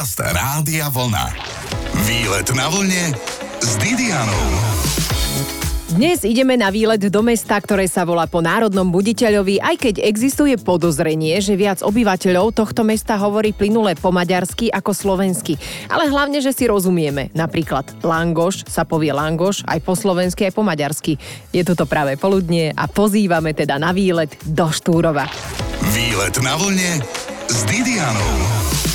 Podcast Rádia Vlna. Výlet na vlne s Didianou. Dnes ideme na výlet do mesta, ktoré sa volá po národnom buditeľovi, aj keď existuje podozrenie, že viac obyvateľov tohto mesta hovorí plynule po maďarsky ako slovensky. Ale hlavne, že si rozumieme. Napríklad Langoš sa povie Langoš aj po slovensky, aj po maďarsky. Je toto práve poludnie a pozývame teda na výlet do Štúrova. Výlet na vlne s Didianou.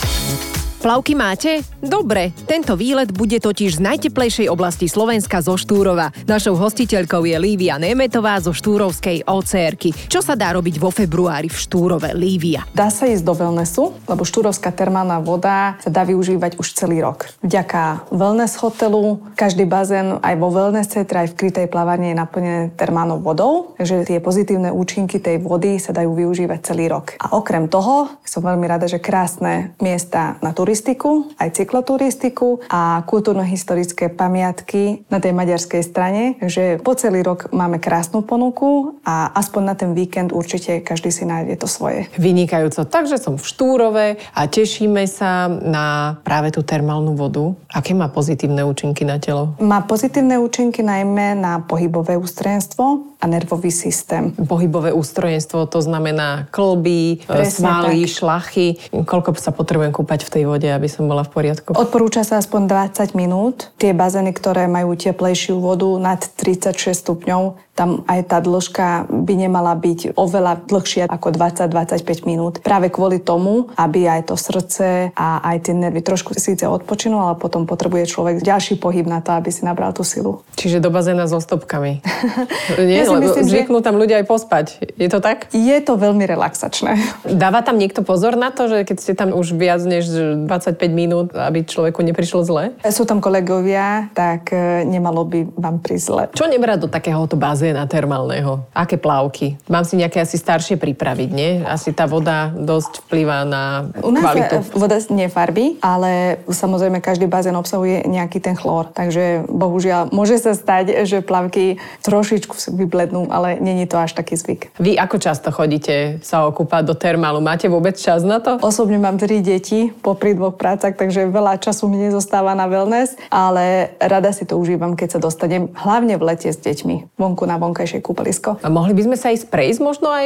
Plavky máte? Dobre, tento výlet bude totiž z najteplejšej oblasti Slovenska zo Štúrova. Našou hostiteľkou je Lívia Nemetová zo Štúrovskej OCR. Čo sa dá robiť vo februári v Štúrove, Lívia? Dá sa ísť do wellnessu, lebo štúrovská termálna voda sa dá využívať už celý rok. Vďaka wellness hotelu, každý bazén aj vo wellness centre, aj v krytej plavárne je naplnený termálnou vodou, takže tie pozitívne účinky tej vody sa dajú využívať celý rok. A okrem toho, som veľmi rada, že krásne miesta na turistiku aj cykloturistiku a kultúrno-historické pamiatky na tej maďarskej strane. Takže po celý rok máme krásnu ponuku a aspoň na ten víkend určite každý si nájde to svoje. Vynikajúco. Takže som v Štúrove a tešíme sa na práve tú termálnu vodu. Aké má pozitívne účinky na telo? Má pozitívne účinky najmä na pohybové ústrojenstvo a nervový systém. Pohybové ústrojenstvo to znamená klby, svaly, šlachy. Koľko sa potrebujem kúpať v tej vode? aby som bola v poriadku? Odporúča sa aspoň 20 minút. Tie bazény, ktoré majú teplejšiu vodu nad 36 stupňov, tam aj tá dĺžka by nemala byť oveľa dlhšia ako 20-25 minút. Práve kvôli tomu, aby aj to srdce a aj tie nervy trošku síce odpočinú, ale potom potrebuje človek ďalší pohyb na to, aby si nabral tú silu. Čiže do bazéna so stopkami. Nie, ja lebo myslím, zvyknú že... tam ľudia aj pospať. Je to tak? Je to veľmi relaxačné. Dáva tam niekto pozor na to, že keď ste tam už viac než 25 minút, aby človeku neprišlo zle? Sú tam kolegovia, tak e, nemalo by vám prísť zle. Čo nebrať do takéhoto bazéna? termálneho? Aké plávky? Mám si nejaké asi staršie pripraviť, nie? Asi tá voda dosť vplyvá na U nás kvalitu. voda nefarbí, ale samozrejme každý bazén obsahuje nejaký ten chlór. Takže bohužiaľ môže sa stať, že plavky trošičku vyblednú, ale není to až taký zvyk. Vy ako často chodíte sa okúpať do termálu? Máte vôbec čas na to? Osobne mám tri deti popri dvoch prácach, takže veľa času mi nezostáva na wellness, ale rada si to užívam, keď sa dostanem hlavne v lete s deťmi vonku na na vonkajšie kúpalisko. A mohli by sme sa ísť prejsť možno aj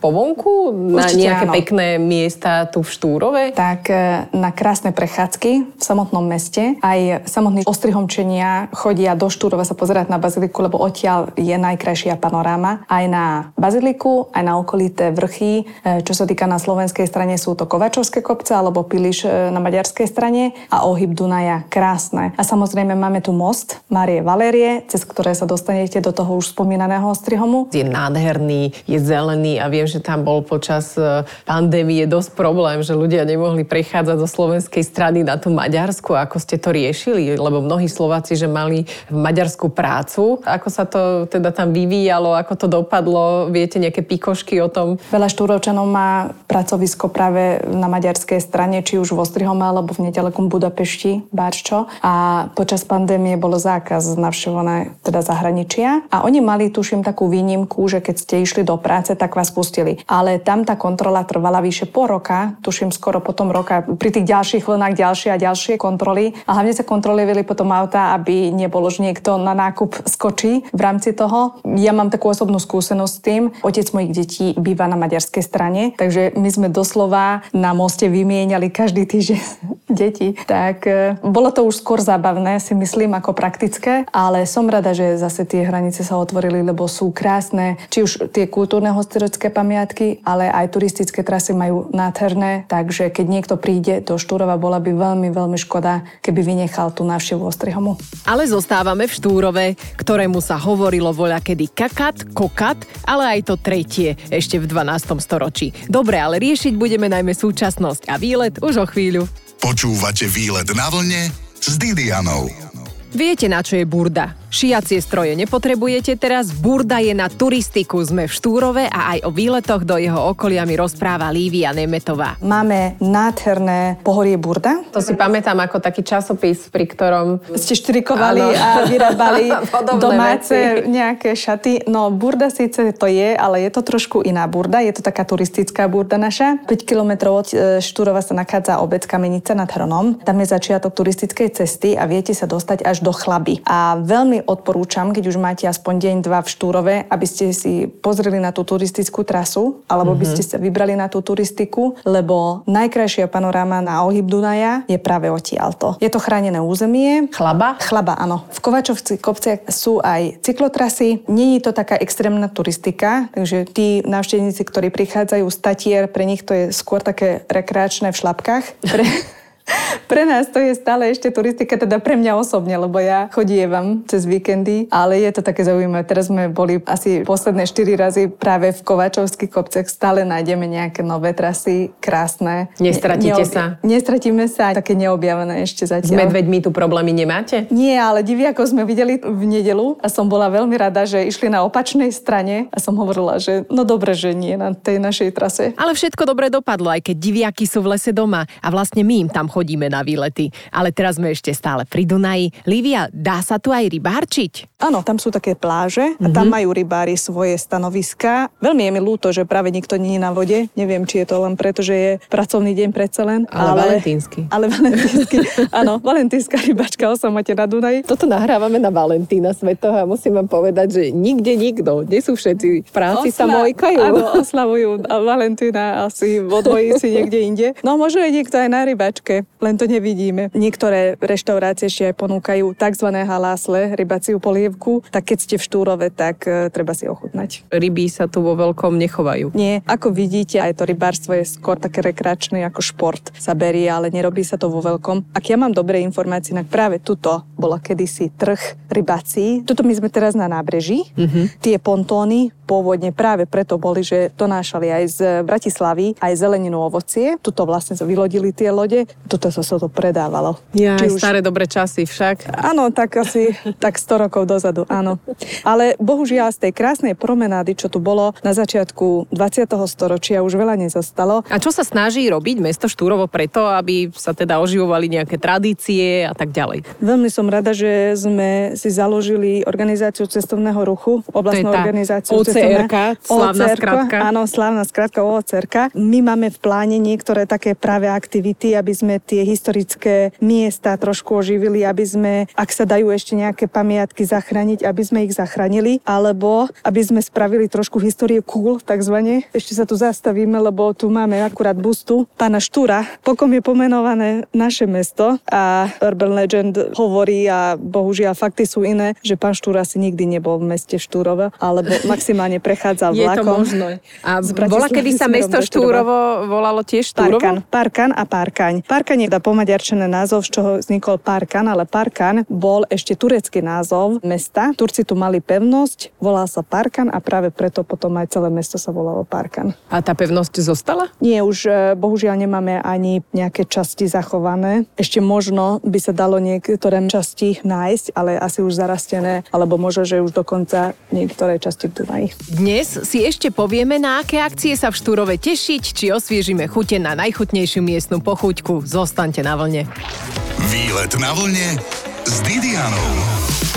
po vonku? Na Určite nejaké áno. pekné miesta tu v Štúrove? Tak e, na krásne prechádzky v samotnom meste. Aj samotní ostrihomčenia chodia do Štúrova sa pozerať na baziliku, lebo odtiaľ je najkrajšia panoráma. Aj na baziliku, aj na okolité vrchy. E, čo sa týka na slovenskej strane sú to Kovačovské kopce alebo Piliš e, na maďarskej strane a ohyb Dunaja krásne. A samozrejme máme tu most Marie Valérie, cez ktoré sa dostanete do toho už spomínaného Ostrihomu. Je nádherný, je zelený a viem, že tam bol počas e, pandémie dosť problém, že ľudia nemohli prechádzať zo slovenskej strany na tú Maďarsku. Ako ste to riešili? Lebo mnohí Slováci, že mali maďarskú prácu. Ako sa to teda tam vyvíjalo, ako to dopadlo? Viete nejaké pikošky o tom? Veľa štúrovčanov má pracovisko práve na maďarskej strane, či už v Ostrihome alebo v nedalekom Budapešti, Bárčo. A počas pandémie bolo zákaz navštevované teda zahraničia. A oni mali tuším, takú výnimku, že keď ste išli do práce, tak vás pustili. Ale tam tá kontrola trvala vyše po roka, tuším skoro potom roka, pri tých ďalších vlnách ďalšie a ďalšie kontroly. A hlavne sa kontrolovali potom auta, aby nebolo, že niekto na nákup skočí v rámci toho. Ja mám takú osobnú skúsenosť s tým. Otec mojich detí býva na maďarskej strane, takže my sme doslova na moste vymieniali každý týždeň deti. Tak e, bolo to už skôr zábavné, si myslím, ako praktické, ale som rada, že zase tie hranice sa otvorili, lebo sú krásne, či už tie kultúrne historické pamiatky, ale aj turistické trasy majú nádherné, takže keď niekto príde do Štúrova, bola by veľmi, veľmi škoda, keby vynechal tú návštevu Ostrihomu. Ale zostávame v Štúrove, ktorému sa hovorilo voľa kedy kakat, kokat, ale aj to tretie, ešte v 12. storočí. Dobre, ale riešiť budeme najmä súčasnosť a výlet už o chvíľu. Počúvate výlet na vlne s Didianou. Viete, na čo je burda? Šiacie stroje nepotrebujete teraz, burda je na turistiku. Sme v Štúrove a aj o výletoch do jeho okolia mi rozpráva Lívia Nemetová. Máme nádherné pohorie Burda. To si pamätám ako taký časopis, pri ktorom ste štyrikovali a vyrábali domáce veci. nejaké šaty. No Burda síce to je, ale je to trošku iná Burda. Je to taká turistická Burda naša. 5 kilometrov od e, Štúrova sa nachádza obec Kamenica nad Hronom. Tam je začiatok turistickej cesty a viete sa dostať až do Chlaby. A veľmi odporúčam, keď už máte aspoň deň, dva v Štúrove, aby ste si pozreli na tú turistickú trasu, alebo mm-hmm. by mhm. ste sa vybrali na tú turistiku, lebo najkrajšia panoráma na ohyb Dunaja je práve odtiaľto. Je to chránené územie. Chlaba? Chlaba, áno. V Kovačovci kopce sú aj cyklotrasy. Není to taká extrémna turistika, takže tí návštevníci, ktorí prichádzajú z Tatier, pre nich to je skôr také rekreačné v šlapkách. Pre... Pre nás to je stále ešte turistika, teda pre mňa osobne, lebo ja chodievam cez víkendy, ale je to také zaujímavé. Teraz sme boli asi posledné 4 razy práve v Kovačovských kopcech, stále nájdeme nejaké nové trasy, krásne. Nestratíte Neob... sa? Nestratíme sa, také neobjavené ešte zatiaľ. S medveďmi tu problémy nemáte? Nie, ale diviako sme videli v nedelu a som bola veľmi rada, že išli na opačnej strane a som hovorila, že no dobre, že nie na tej našej trase. Ale všetko dobre dopadlo, aj keď diviaky sú v lese doma a vlastne my im tam chodíme na výlety. Ale teraz sme ešte stále pri Dunaji. Lívia, dá sa tu aj rybárčiť? Áno, tam sú také pláže a tam mm-hmm. majú rybári svoje stanoviska. Veľmi je mi ľúto, že práve nikto nie je na vode. Neviem, či je to len preto, že je pracovný deň predsa len. Ale, ale valentínsky. Ale valentínsky. áno, valentínska rybačka o samote na Dunaji. Toto nahrávame na Valentína Svetoho a musím vám povedať, že nikde nikto. Nie sú všetci v práci Osla- sa mojkajú. Áno, oslavujú Valentína asi vo dvojici niekde inde. No možno je niekto aj na rybačke len to nevidíme. Niektoré reštaurácie ešte aj ponúkajú tzv. halásle, rybaciu polievku, tak keď ste v Štúrove, tak e, treba si ochutnať. Ryby sa tu vo veľkom nechovajú. Nie, ako vidíte, aj to rybárstvo je skôr také rekreačné ako šport sa berie, ale nerobí sa to vo veľkom. Ak ja mám dobré informácie, tak práve tuto bola kedysi trh rybací. Tuto my sme teraz na nábreží. Mm-hmm. Tie pontóny pôvodne práve preto boli, že donášali aj z Bratislavy aj zeleninu ovocie. Tuto vlastne vylodili tie lode. Tuto sa to predávalo. Ja, aj už... staré dobré časy však. Áno, tak asi tak 100 rokov dozadu, áno. Ale bohužiaľ z tej krásnej promenády, čo tu bolo na začiatku 20. storočia, už veľa nezostalo. A čo sa snaží robiť mesto Štúrovo preto, aby sa teda oživovali nejaké tradície a tak ďalej? Veľmi som rada, že sme si založili organizáciu cestovného ruchu, oblastnú organizáciu OCR, slavná skratka. Áno, slavná skratka OCR. My máme v pláne niektoré také práve aktivity, aby sme tie historické miesta trošku oživili, aby sme, ak sa dajú ešte nejaké pamiatky zachrániť, aby sme ich zachránili, alebo aby sme spravili trošku histórie cool, takzvané. Ešte sa tu zastavíme, lebo tu máme akurát bustu pána Štúra, pokom je pomenované naše mesto a Urban Legend hovorí a bohužiaľ fakty sú iné, že pán Štúr asi nikdy nebol v meste Štúrove, alebo maximálne prechádzal vlakom. Je to možno. A bola, kedy sa mesto Štúrovo volalo tiež Štúrovo? Parkan, Parkan a Parkaň. Parkaň je teda pomaďarčené názov, z čoho vznikol Parkan, ale Parkan bol ešte turecký názov mesta. Turci tu mali pevnosť, volal sa Parkan a práve preto potom aj celé mesto sa volalo Parkan. A tá pevnosť zostala? Nie, už e, bohužiaľ nemáme ani nejaké časti zachované. Ešte možno by sa dalo niektoré časti nájsť, ale asi už zarastené, alebo možno, že už dokonca niektoré časti v Dunaji. Dnes si ešte povieme, na aké akcie sa v Štúrove tešiť, či osviežime chute na najchutnejšiu miestnu pochuťku. Zostaň Zostaňte na vlne. Výlet na vlne s Didianou.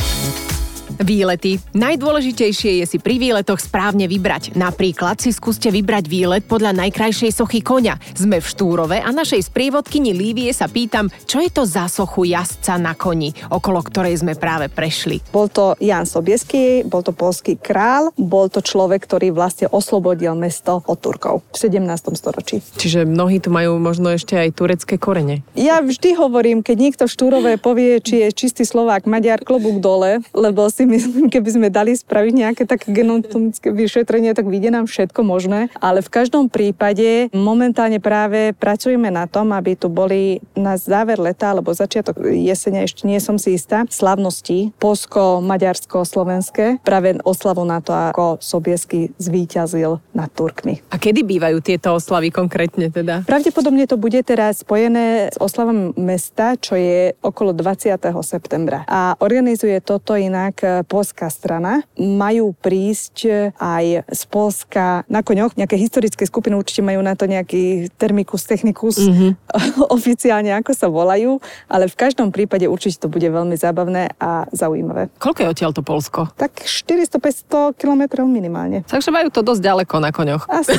Výlety. Najdôležitejšie je si pri výletoch správne vybrať. Napríklad si skúste vybrať výlet podľa najkrajšej sochy konia. Sme v Štúrove a našej sprievodkyni Lívie sa pýtam, čo je to za sochu jazdca na koni, okolo ktorej sme práve prešli. Bol to Jan Sobieský, bol to polský král, bol to človek, ktorý vlastne oslobodil mesto od Turkov v 17. storočí. Čiže mnohí tu majú možno ešte aj turecké korene. Ja vždy hovorím, keď niekto v Štúrove povie, či je čistý Slovák, Maďar, klobúk dole, lebo si myslím, keby sme dali spraviť nejaké také genotomické vyšetrenie, tak vidie nám všetko možné. Ale v každom prípade momentálne práve pracujeme na tom, aby tu boli na záver leta alebo začiatok jesenia, ešte nie som si istá, slavnosti Polsko, Maďarsko, Slovenské, práve oslavu na to, ako Sobiesky zvíťazil nad Turkmi. A kedy bývajú tieto oslavy konkrétne teda? Pravdepodobne to bude teraz spojené s oslavom mesta, čo je okolo 20. septembra. A organizuje toto inak polská strana. Majú prísť e, aj z Polska na koňoch. Nejaké historické skupiny určite majú na to nejaký termikus technicus mm-hmm. oficiálne, ako sa volajú. Ale v každom prípade určite to bude veľmi zábavné a zaujímavé. Koľko je odtiaľ to Polsko? Tak 400-500 kilometrov minimálne. Takže majú to dosť ďaleko na koňoch. Asi.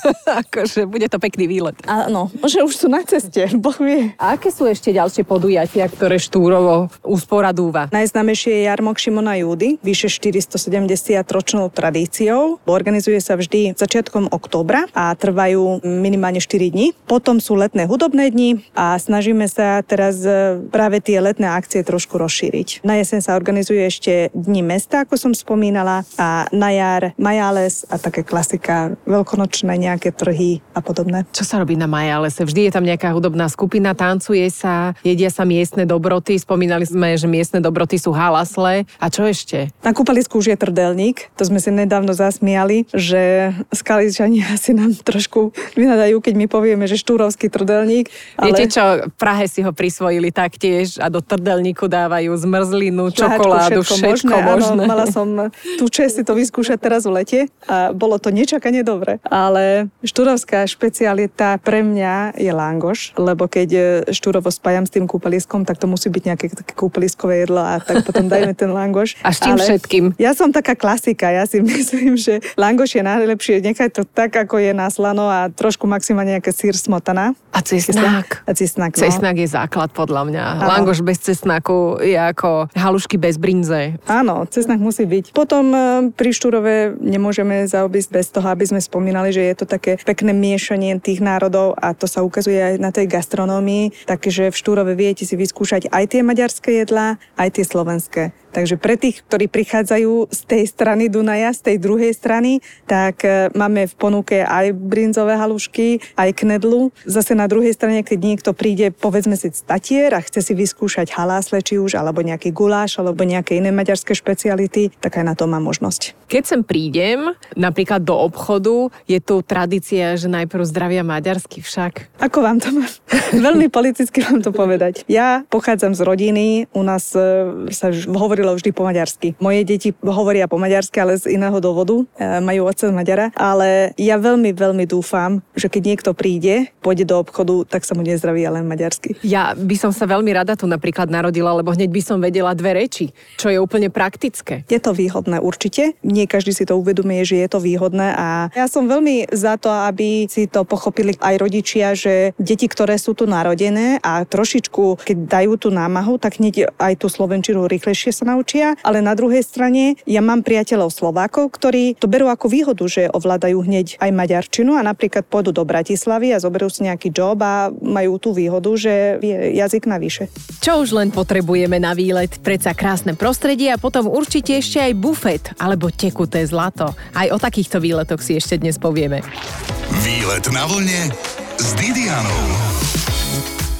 akože bude to pekný výlet. Áno, že už sú na ceste, boh vie. A aké sú ešte ďalšie podujatia, ktoré Štúrovo usporadúva? Najznámejšie je Jarmok Šimona Júdy, vyše 470 ročnou tradíciou. Organizuje sa vždy začiatkom októbra a trvajú minimálne 4 dní. Potom sú letné hudobné dni a snažíme sa teraz e, práve tie letné akcie trošku rozšíriť. Na jeseň sa organizuje ešte Dni mesta, ako som spomínala, a na jar Majales a také klasika veľkonočné nejaké trhy a podobné. Čo sa robí na Majalese? Vždy je tam nejaká hudobná skupina, tancuje sa, jedia sa miestne dobroty. Spomínali sme, že miestne dobroty sú halasle. A čo ešte? Na kúpalisku už je trdelník. To sme si nedávno zasmiali, že skaličania si nám trošku vynadajú, keď my povieme, že štúrovský trdelník. Ale... Viete čo, v Prahe si ho prisvojili taktiež a do trdelníku dávajú zmrzlinu, čokoládu, všetko, všetko možné. možné. Áno, mala som tú čest si to vyskúšať teraz v lete a bolo to nečakane dobre. Ale štúrovská špecialita pre mňa je langoš, lebo keď štúrovo spájam s tým kúpeliskom, tak to musí byť nejaké také kúpeliskové jedlo a tak potom dajme ten langoš. A s tým Ale všetkým? Ja som taká klasika, ja si myslím, že langoš je najlepšie, nechaj to tak, ako je na slano a trošku maximálne nejaké sír smotana. A cesnak. A cesnak, no. Cesnak je základ podľa mňa. Áno. Langoš bez cesnaku je ako halušky bez brinze. Áno, cesnak musí byť. Potom e, pri štúrove nemôžeme zaobísť bez toho, aby sme spomínali, že je to také pekné miešanie tých národov a to sa ukazuje aj na tej gastronómii. Takže v štúrove viete si vyskúšať aj tie maďarské jedlá, aj tie slovenské. Takže pre tých, ktorí prichádzajú z tej strany Dunaja, z tej druhej strany, tak e, máme v ponuke aj brinzové halušky, aj knedlu. Zase na druhej strane, keď niekto príde, povedzme si statier a chce si vyskúšať halásle, či už, alebo nejaký guláš, alebo nejaké iné maďarské špeciality, tak aj na to má možnosť. Keď sem prídem, napríklad do obchodu, je tu tradícia, že najprv zdravia maďarsky však. Ako vám to má? Veľmi politicky vám to povedať. Ja pochádzam z rodiny, u nás e, sa hovorilo hovorilo vždy po maďarsky. Moje deti hovoria po maďarsky, ale z iného dôvodu. E, majú otca Maďara. Ale ja veľmi, veľmi dúfam, že keď niekto príde, pôjde do obchodu, tak sa mu nezdraví len maďarsky. Ja by som sa veľmi rada tu napríklad narodila, lebo hneď by som vedela dve reči, čo je úplne praktické. Je to výhodné určite. Nie každý si to uvedomuje, že je to výhodné a ja som veľmi za to, aby si to pochopili aj rodičia, že deti, ktoré sú tu narodené a trošičku, keď dajú tú námahu, tak hneď aj tú slovenčinu rýchlejšie sa naučia, ale na druhej strane ja mám priateľov Slovákov, ktorí to berú ako výhodu, že ovládajú hneď aj maďarčinu a napríklad pôjdu do Bratislavy a zoberú si nejaký job a majú tú výhodu, že je jazyk navyše. Čo už len potrebujeme na výlet? Predsa krásne prostredie a potom určite ešte aj bufet alebo tekuté zlato. Aj o takýchto výletoch si ešte dnes povieme. Výlet na vlne s Didianou.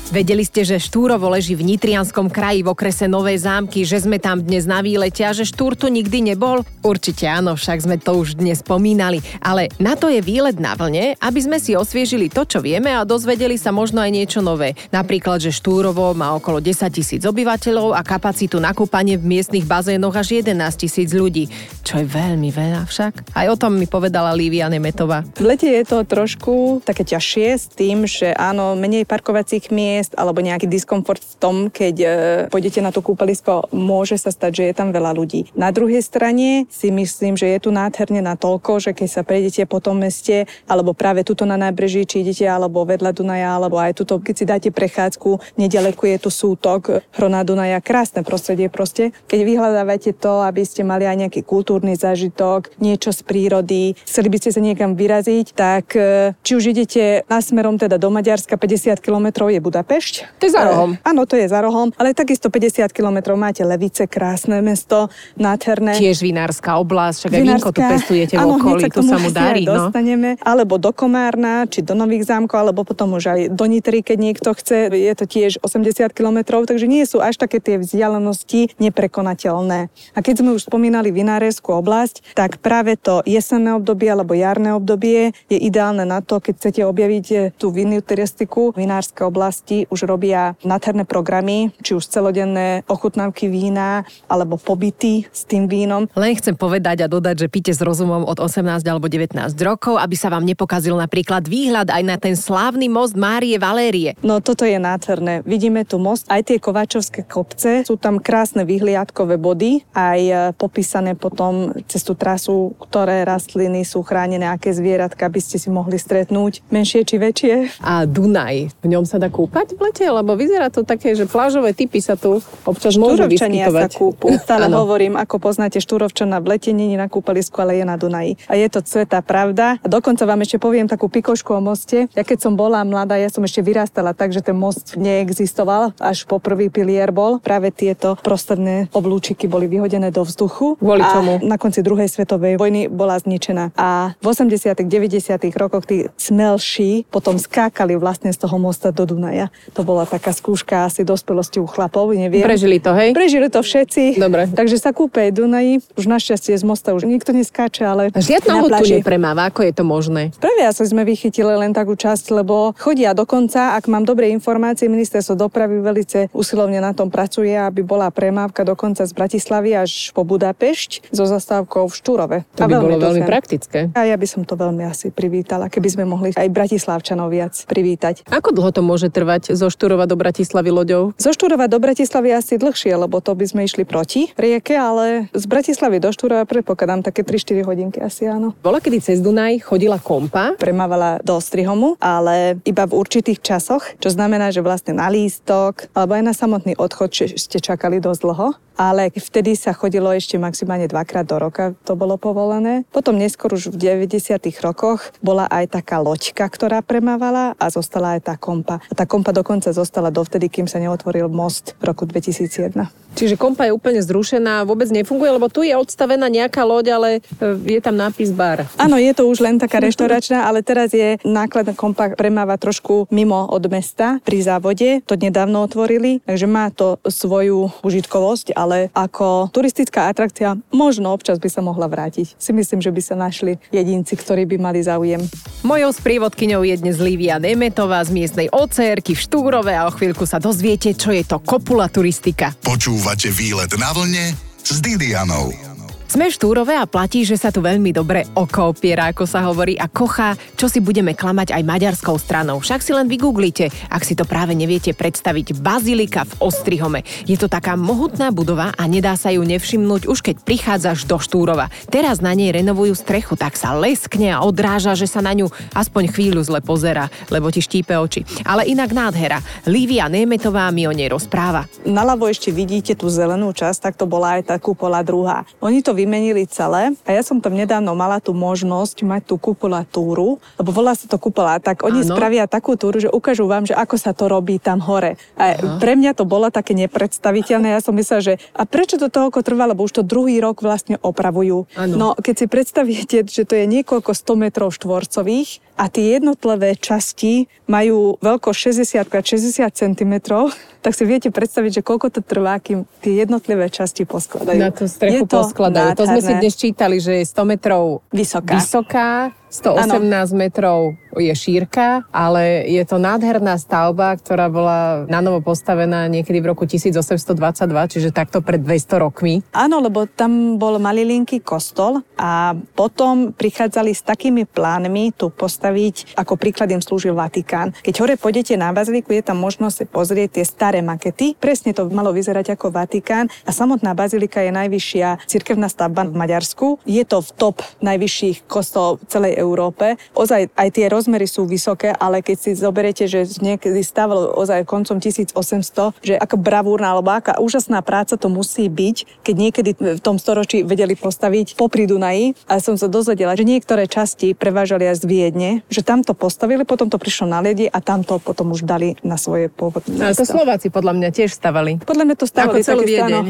Vedeli ste, že Štúrovo leží v Nitrianskom kraji v okrese Nové zámky, že sme tam dnes na výlete a že Štúr tu nikdy nebol? Určite áno, však sme to už dnes spomínali. Ale na to je výlet na vlne, aby sme si osviežili to, čo vieme a dozvedeli sa možno aj niečo nové. Napríklad, že Štúrovo má okolo 10 tisíc obyvateľov a kapacitu na kúpanie v miestnych bazénoch až 11 tisíc ľudí. Čo je veľmi veľa však. Aj o tom mi povedala Lívia Nemetová. V lete je to trošku také ťažšie s tým, že áno, menej parkovacích miest, miest alebo nejaký diskomfort v tom, keď e, pôjdete na to kúpalisko, môže sa stať, že je tam veľa ľudí. Na druhej strane si myslím, že je tu nádherne na toľko, že keď sa prejdete po tom meste, alebo práve tuto na nábreží, či idete alebo vedľa Dunaja, alebo aj tuto, keď si dáte prechádzku, nedaleko je tu sútok, Hrona Dunaja, krásne prostredie proste. Keď vyhľadávate to, aby ste mali aj nejaký kultúrny zážitok, niečo z prírody, chceli by ste sa niekam vyraziť, tak e, či už idete na smerom teda do Maďarska, 50 km je Budapešť, Budapešť. To je za rohom. E, áno, to je za rohom, ale takisto 50 kilometrov máte Levice, krásne mesto, nádherné. Tiež vinárska oblasť, však aj vínko tu pestujete v okolí, tu sa mu darí. No. dostaneme, alebo do Komárna, či do Nových zámkov, alebo potom už aj do Nitry, keď niekto chce. Je to tiež 80 kilometrov, takže nie sú až také tie vzdialenosti neprekonateľné. A keď sme už spomínali vináreskú oblasť, tak práve to jesenné obdobie alebo jarné obdobie je ideálne na to, keď chcete objaviť tú viniteristiku. Vinárske oblasti už robia nádherné programy, či už celodenné ochutnávky vína alebo pobyty s tým vínom. Len chcem povedať a dodať, že píte s rozumom od 18 alebo 19 rokov, aby sa vám nepokazil napríklad výhľad aj na ten slávny most Márie Valérie. No toto je nádherné. Vidíme tu most, aj tie kováčovské kopce, sú tam krásne vyhliadkové body, aj e, popísané potom cez tú trasu, ktoré rastliny sú chránené, aké zvieratka by ste si mohli stretnúť, menšie či väčšie. A Dunaj, v ňom sa dá kúpať v lete? Lebo vyzerá to také, že plážové typy sa tu občas môžu vyskytovať. sa kúpu. Stále hovorím, ako poznáte Štúrovčana v lete, nie na kúpalisku, ale je na Dunaji. A je to sveta pravda. A dokonca vám ešte poviem takú pikošku o moste. Ja keď som bola mladá, ja som ešte vyrastala tak, že ten most neexistoval, až po prvý pilier bol. Práve tieto prostredné oblúčiky boli vyhodené do vzduchu. Kvôli čomu? na konci druhej svetovej vojny bola zničená. A v 80 90 rokoch tí smelší potom skákali vlastne z toho mosta do Dunaja. To bola taká skúška asi dospelosti u chlapov, neviem. Prežili to, hej? Prežili to všetci. Dobre. Takže sa kúpe aj Dunaji. Už našťastie z mosta už nikto neskáče, ale Žiadna na ho tu nepremáva, ako je to možné? Prvia sa sme vychytili len takú časť, lebo chodia dokonca, ak mám dobré informácie, ministerstvo dopravy velice usilovne na tom pracuje, aby bola premávka dokonca z Bratislavy až po Budapešť so zastávkou v Štúrove. To A by bolo veľmi sem. praktické. A ja by som to veľmi asi privítala, keby sme mohli aj Bratislavčanov viac privítať. Ako dlho to môže trvať zo Štúrova do Bratislavy loďou? Zo Štúrova do Bratislavy asi dlhšie, lebo to by sme išli proti rieke, ale z Bratislavy do Štúrova predpokladám také 3-4 hodinky asi áno. Bola kedy cez Dunaj chodila kompa? premávala do Strihomu, ale iba v určitých časoch, čo znamená, že vlastne na lístok alebo aj na samotný odchod ste čakali dosť dlho. Ale vtedy sa chodilo ešte maximálne dvakrát do roka, to bolo povolené. Potom neskôr už v 90. rokoch bola aj taká loďka, ktorá premávala a zostala aj tá kompa. A tá kompa dokonca zostala dovtedy, kým sa neotvoril most v roku 2001. Čiže kompa je úplne zrušená, vôbec nefunguje, lebo tu je odstavená nejaká loď, ale e, je tam nápis bar. Áno, je to už len taká reštauračná, ale teraz je nákladná kompa premáva trošku mimo od mesta pri závode. To nedávno otvorili, takže má to svoju užitkovosť, ale ako turistická atrakcia možno občas by sa mohla vrátiť. Si myslím, že by sa našli jedinci, ktorí by mali záujem. Mojou sprievodkyňou je dnes Lívia Nemetová z miestnej OCR v Štúrove a o chvíľku sa dozviete, čo je to kopula turistika. Počúvate výlet na vlne s Didianou. Sme v Štúrove a platí, že sa tu veľmi dobre oko opiera, ako sa hovorí, a kochá, čo si budeme klamať aj maďarskou stranou. Však si len vygooglite, ak si to práve neviete predstaviť. Bazilika v Ostrihome. Je to taká mohutná budova a nedá sa ju nevšimnúť už keď prichádzaš do Štúrova. Teraz na nej renovujú strechu, tak sa leskne a odráža, že sa na ňu aspoň chvíľu zle pozera, lebo ti štípe oči. Ale inak nádhera. Lívia Nemetová mi o nej rozpráva. Naľavo ešte vidíte tú zelenú časť, tak to bola aj tá kupola druhá. Oni to vymenili celé a ja som tam nedávno mala tú možnosť mať tú kupolatúru, lebo volá sa to kupola, tak oni Áno. spravia takú túru, že ukážu vám, že ako sa to robí tam hore. A pre mňa to bolo také nepredstaviteľné. Ja som myslela, že a prečo to toľko trvá, lebo už to druhý rok vlastne opravujú. Áno. No keď si predstavíte, že to je niekoľko 100 metrov štvorcových a tie jednotlivé časti majú veľkosť 60 x 60 cm, tak si viete predstaviť, že koľko to trvá, kým tie jednotlivé časti poskladajú. Na tú strechu Je to poskladajú. To sme si dnes čítali, že je 100 metrov Vysoká. vysoká 118 metrov je šírka, ale je to nádherná stavba, ktorá bola na novo postavená niekedy v roku 1822, čiže takto pred 200 rokmi. Áno, lebo tam bol malilinký kostol a potom prichádzali s takými plánmi tu postaviť, ako príklad im slúžil Vatikán. Keď hore pôjdete na baziliku, je tam možnosť pozrieť tie staré makety. Presne to malo vyzerať ako Vatikán a samotná bazilika je najvyššia cirkevná stavba v Maďarsku. Je to v top najvyšších kostolov celej Európe. Ozaj aj tie rozmery sú vysoké, ale keď si zoberiete, že niekedy stávalo ozaj koncom 1800, že ako bravúrna alebo aká úžasná práca to musí byť, keď niekedy v tom storočí vedeli postaviť popri Dunaji. A som sa dozvedela, že niektoré časti prevážali aj z Viedne, že tam to postavili, potom to prišlo na ledi a tam to potom už dali na svoje pôvodné no, to Slováci podľa mňa tiež stavali. Podľa mňa to stavali. Ako celú Viedeň.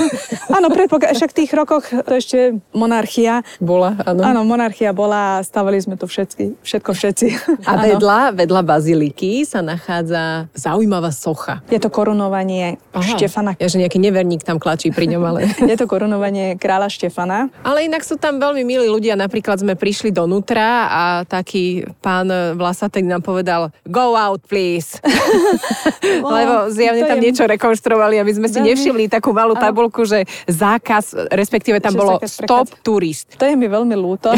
Áno, predpoklad, však v tých rokoch to ešte monarchia. Bola, áno. Áno, monarchia bola stavali sme to všetky, všetko všetci. A vedľa, vedľa baziliky sa nachádza zaujímavá socha. Je to korunovanie Aha. Štefana. Ja, že nejaký neverník tam klačí pri ňom, ale... Je to korunovanie kráľa Štefana. Ale inak sú tam veľmi milí ľudia. Napríklad sme prišli donútra a taký pán Vlasatek nám povedal go out, please. Lebo zjavne tam je... niečo rekonštruovali, aby sme si nevšimli takú malú tabulku, že zákaz, respektíve tam bolo stop turist. To je mi veľmi ľúto.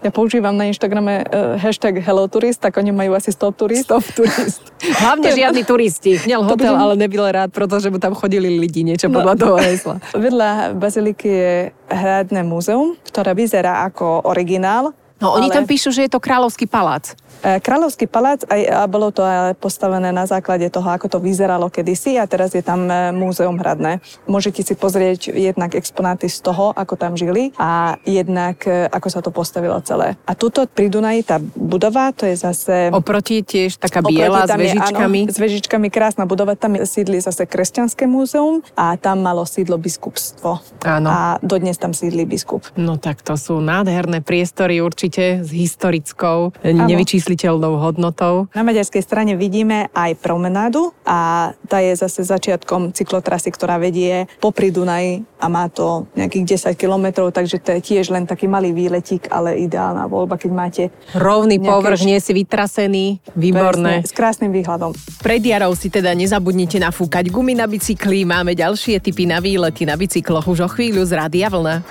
Ja používam na Instagrame uh, hashtag hello turist, tak oni majú asi stop turist. Stop turist. Hlavne žiadni turisti. Miel hotel, ale nebyl rád, pretože mu tam chodili lidi, niečo no. podľa toho hesla. Vedľa baziliky je hradné múzeum, ktoré vyzerá ako originál. No oni ale... tam píšu, že je to kráľovský palác. E, Kráľovský palác a bolo to postavené na základe toho, ako to vyzeralo kedysi a teraz je tam e, múzeum hradné. Môžete si pozrieť jednak exponáty z toho, ako tam žili a jednak e, ako sa to postavilo celé. A tuto pri Dunaji tá budova, to je zase... Oproti tiež taká biela s vežičkami. Je, áno, s vežičkami, krásna budova. Tam sídli zase kresťanské múzeum a tam malo sídlo biskupstvo. Áno. A dodnes tam sídli biskup. No tak to sú nádherné priestory určite s historickou, nevyčísli nemysliteľnou hodnotou. Na maďarskej strane vidíme aj promenádu a tá je zase začiatkom cyklotrasy, ktorá vedie popri Dunaj a má to nejakých 10 kilometrov, takže to je tiež len taký malý výletík, ale ideálna voľba, keď máte... Rovný nejaké... povrch, nie si vytrasený, výborné. Presne, s krásnym výhľadom. Pred jarou si teda nezabudnite nafúkať gumy na bicykli, máme ďalšie typy na výlety na bicykloch už o chvíľu z Rádia Vlna.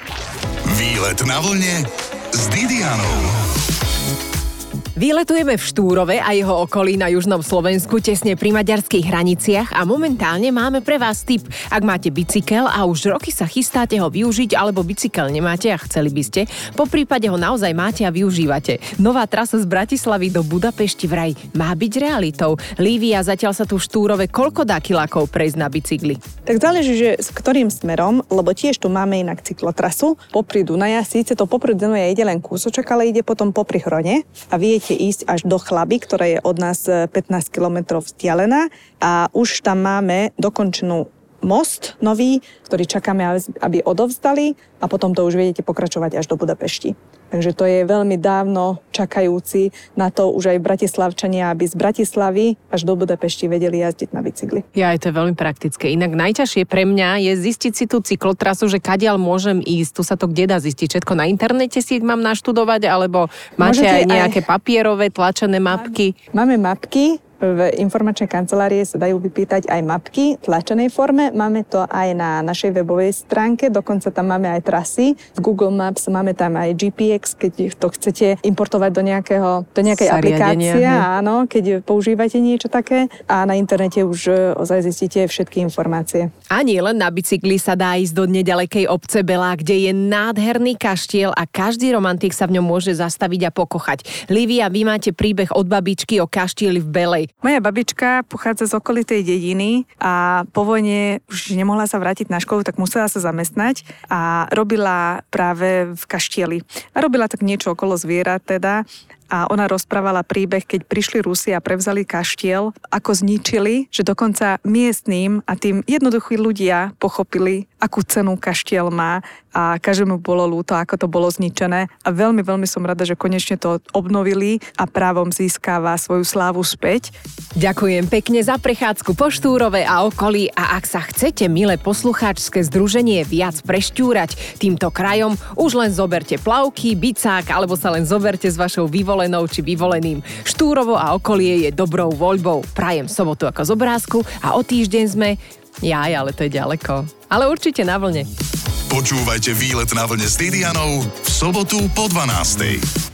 Výlet na vlne s Didianou. Vyletujeme v Štúrove a jeho okolí na južnom Slovensku tesne pri maďarských hraniciach a momentálne máme pre vás tip. Ak máte bicykel a už roky sa chystáte ho využiť alebo bicykel nemáte a chceli by ste, po prípade ho naozaj máte a využívate. Nová trasa z Bratislavy do Budapešti vraj má byť realitou. Lívia, zatiaľ sa tu v Štúrove koľko dá kilákov prejsť na bicykli? Tak záleží, že s ktorým smerom, lebo tiež tu máme inak cyklotrasu popri Dunaja. Síce to popri Dunaja ide len kúsoček, ale ide potom popri Hrone a viete môžete ísť až do Chlaby, ktorá je od nás 15 e, km vzdialená a už tam máme dokončenú most nový, ktorý čakáme, aby odovzdali a potom to už viete pokračovať až do Budapešti. Takže to je veľmi dávno čakajúci na to už aj Bratislavčania, aby z Bratislavy až do Budapešti vedeli jazdiť na bicykli. Ja, to je veľmi praktické. Inak najťažšie pre mňa je zistiť si tú cyklotrasu, že kadiaľ môžem ísť. Tu sa to kde dá zistiť? Všetko na internete si mám naštudovať, alebo máte Môžete aj nejaké aj... papierové tlačené mapky? Máme mapky, v informačnej kancelárie sa dajú vypýtať aj mapky v tlačenej forme. Máme to aj na našej webovej stránke, dokonca tam máme aj trasy. V Google Maps máme tam aj GPX, keď to chcete importovať do, nejakého, do nejakej aplikácie, áno, keď používate niečo také. A na internete už e, ozaj zistíte všetky informácie. A nie len na bicykli sa dá ísť do nedalekej obce Bela, kde je nádherný kaštiel a každý romantik sa v ňom môže zastaviť a pokochať. Livia, vy máte príbeh od babičky o kaštieli v Belej. Moja babička pochádza z okolitej dediny a po vojne už nemohla sa vrátiť na školu, tak musela sa zamestnať a robila práve v kaštieli. A robila tak niečo okolo zvierat teda a ona rozprávala príbeh, keď prišli Rusi a prevzali kaštiel, ako zničili, že dokonca miestným a tým jednoduchí ľudia pochopili, akú cenu kaštiel má a každému bolo ľúto, ako to bolo zničené a veľmi, veľmi som rada, že konečne to obnovili a právom získava svoju slávu späť. Ďakujem pekne za prechádzku po Štúrove a okolí a ak sa chcete, milé poslucháčske združenie, viac prešťúrať týmto krajom, už len zoberte plavky, bicák alebo sa len zoberte s vašou vyvolenou či vyvoleným. Štúrovo a okolie je dobrou voľbou. Prajem sobotu ako z obrázku a o týždeň sme... Jaj, ale to je ďaleko. Ale určite na vlne. Počúvajte výlet na vlne s Didianou v sobotu po 12.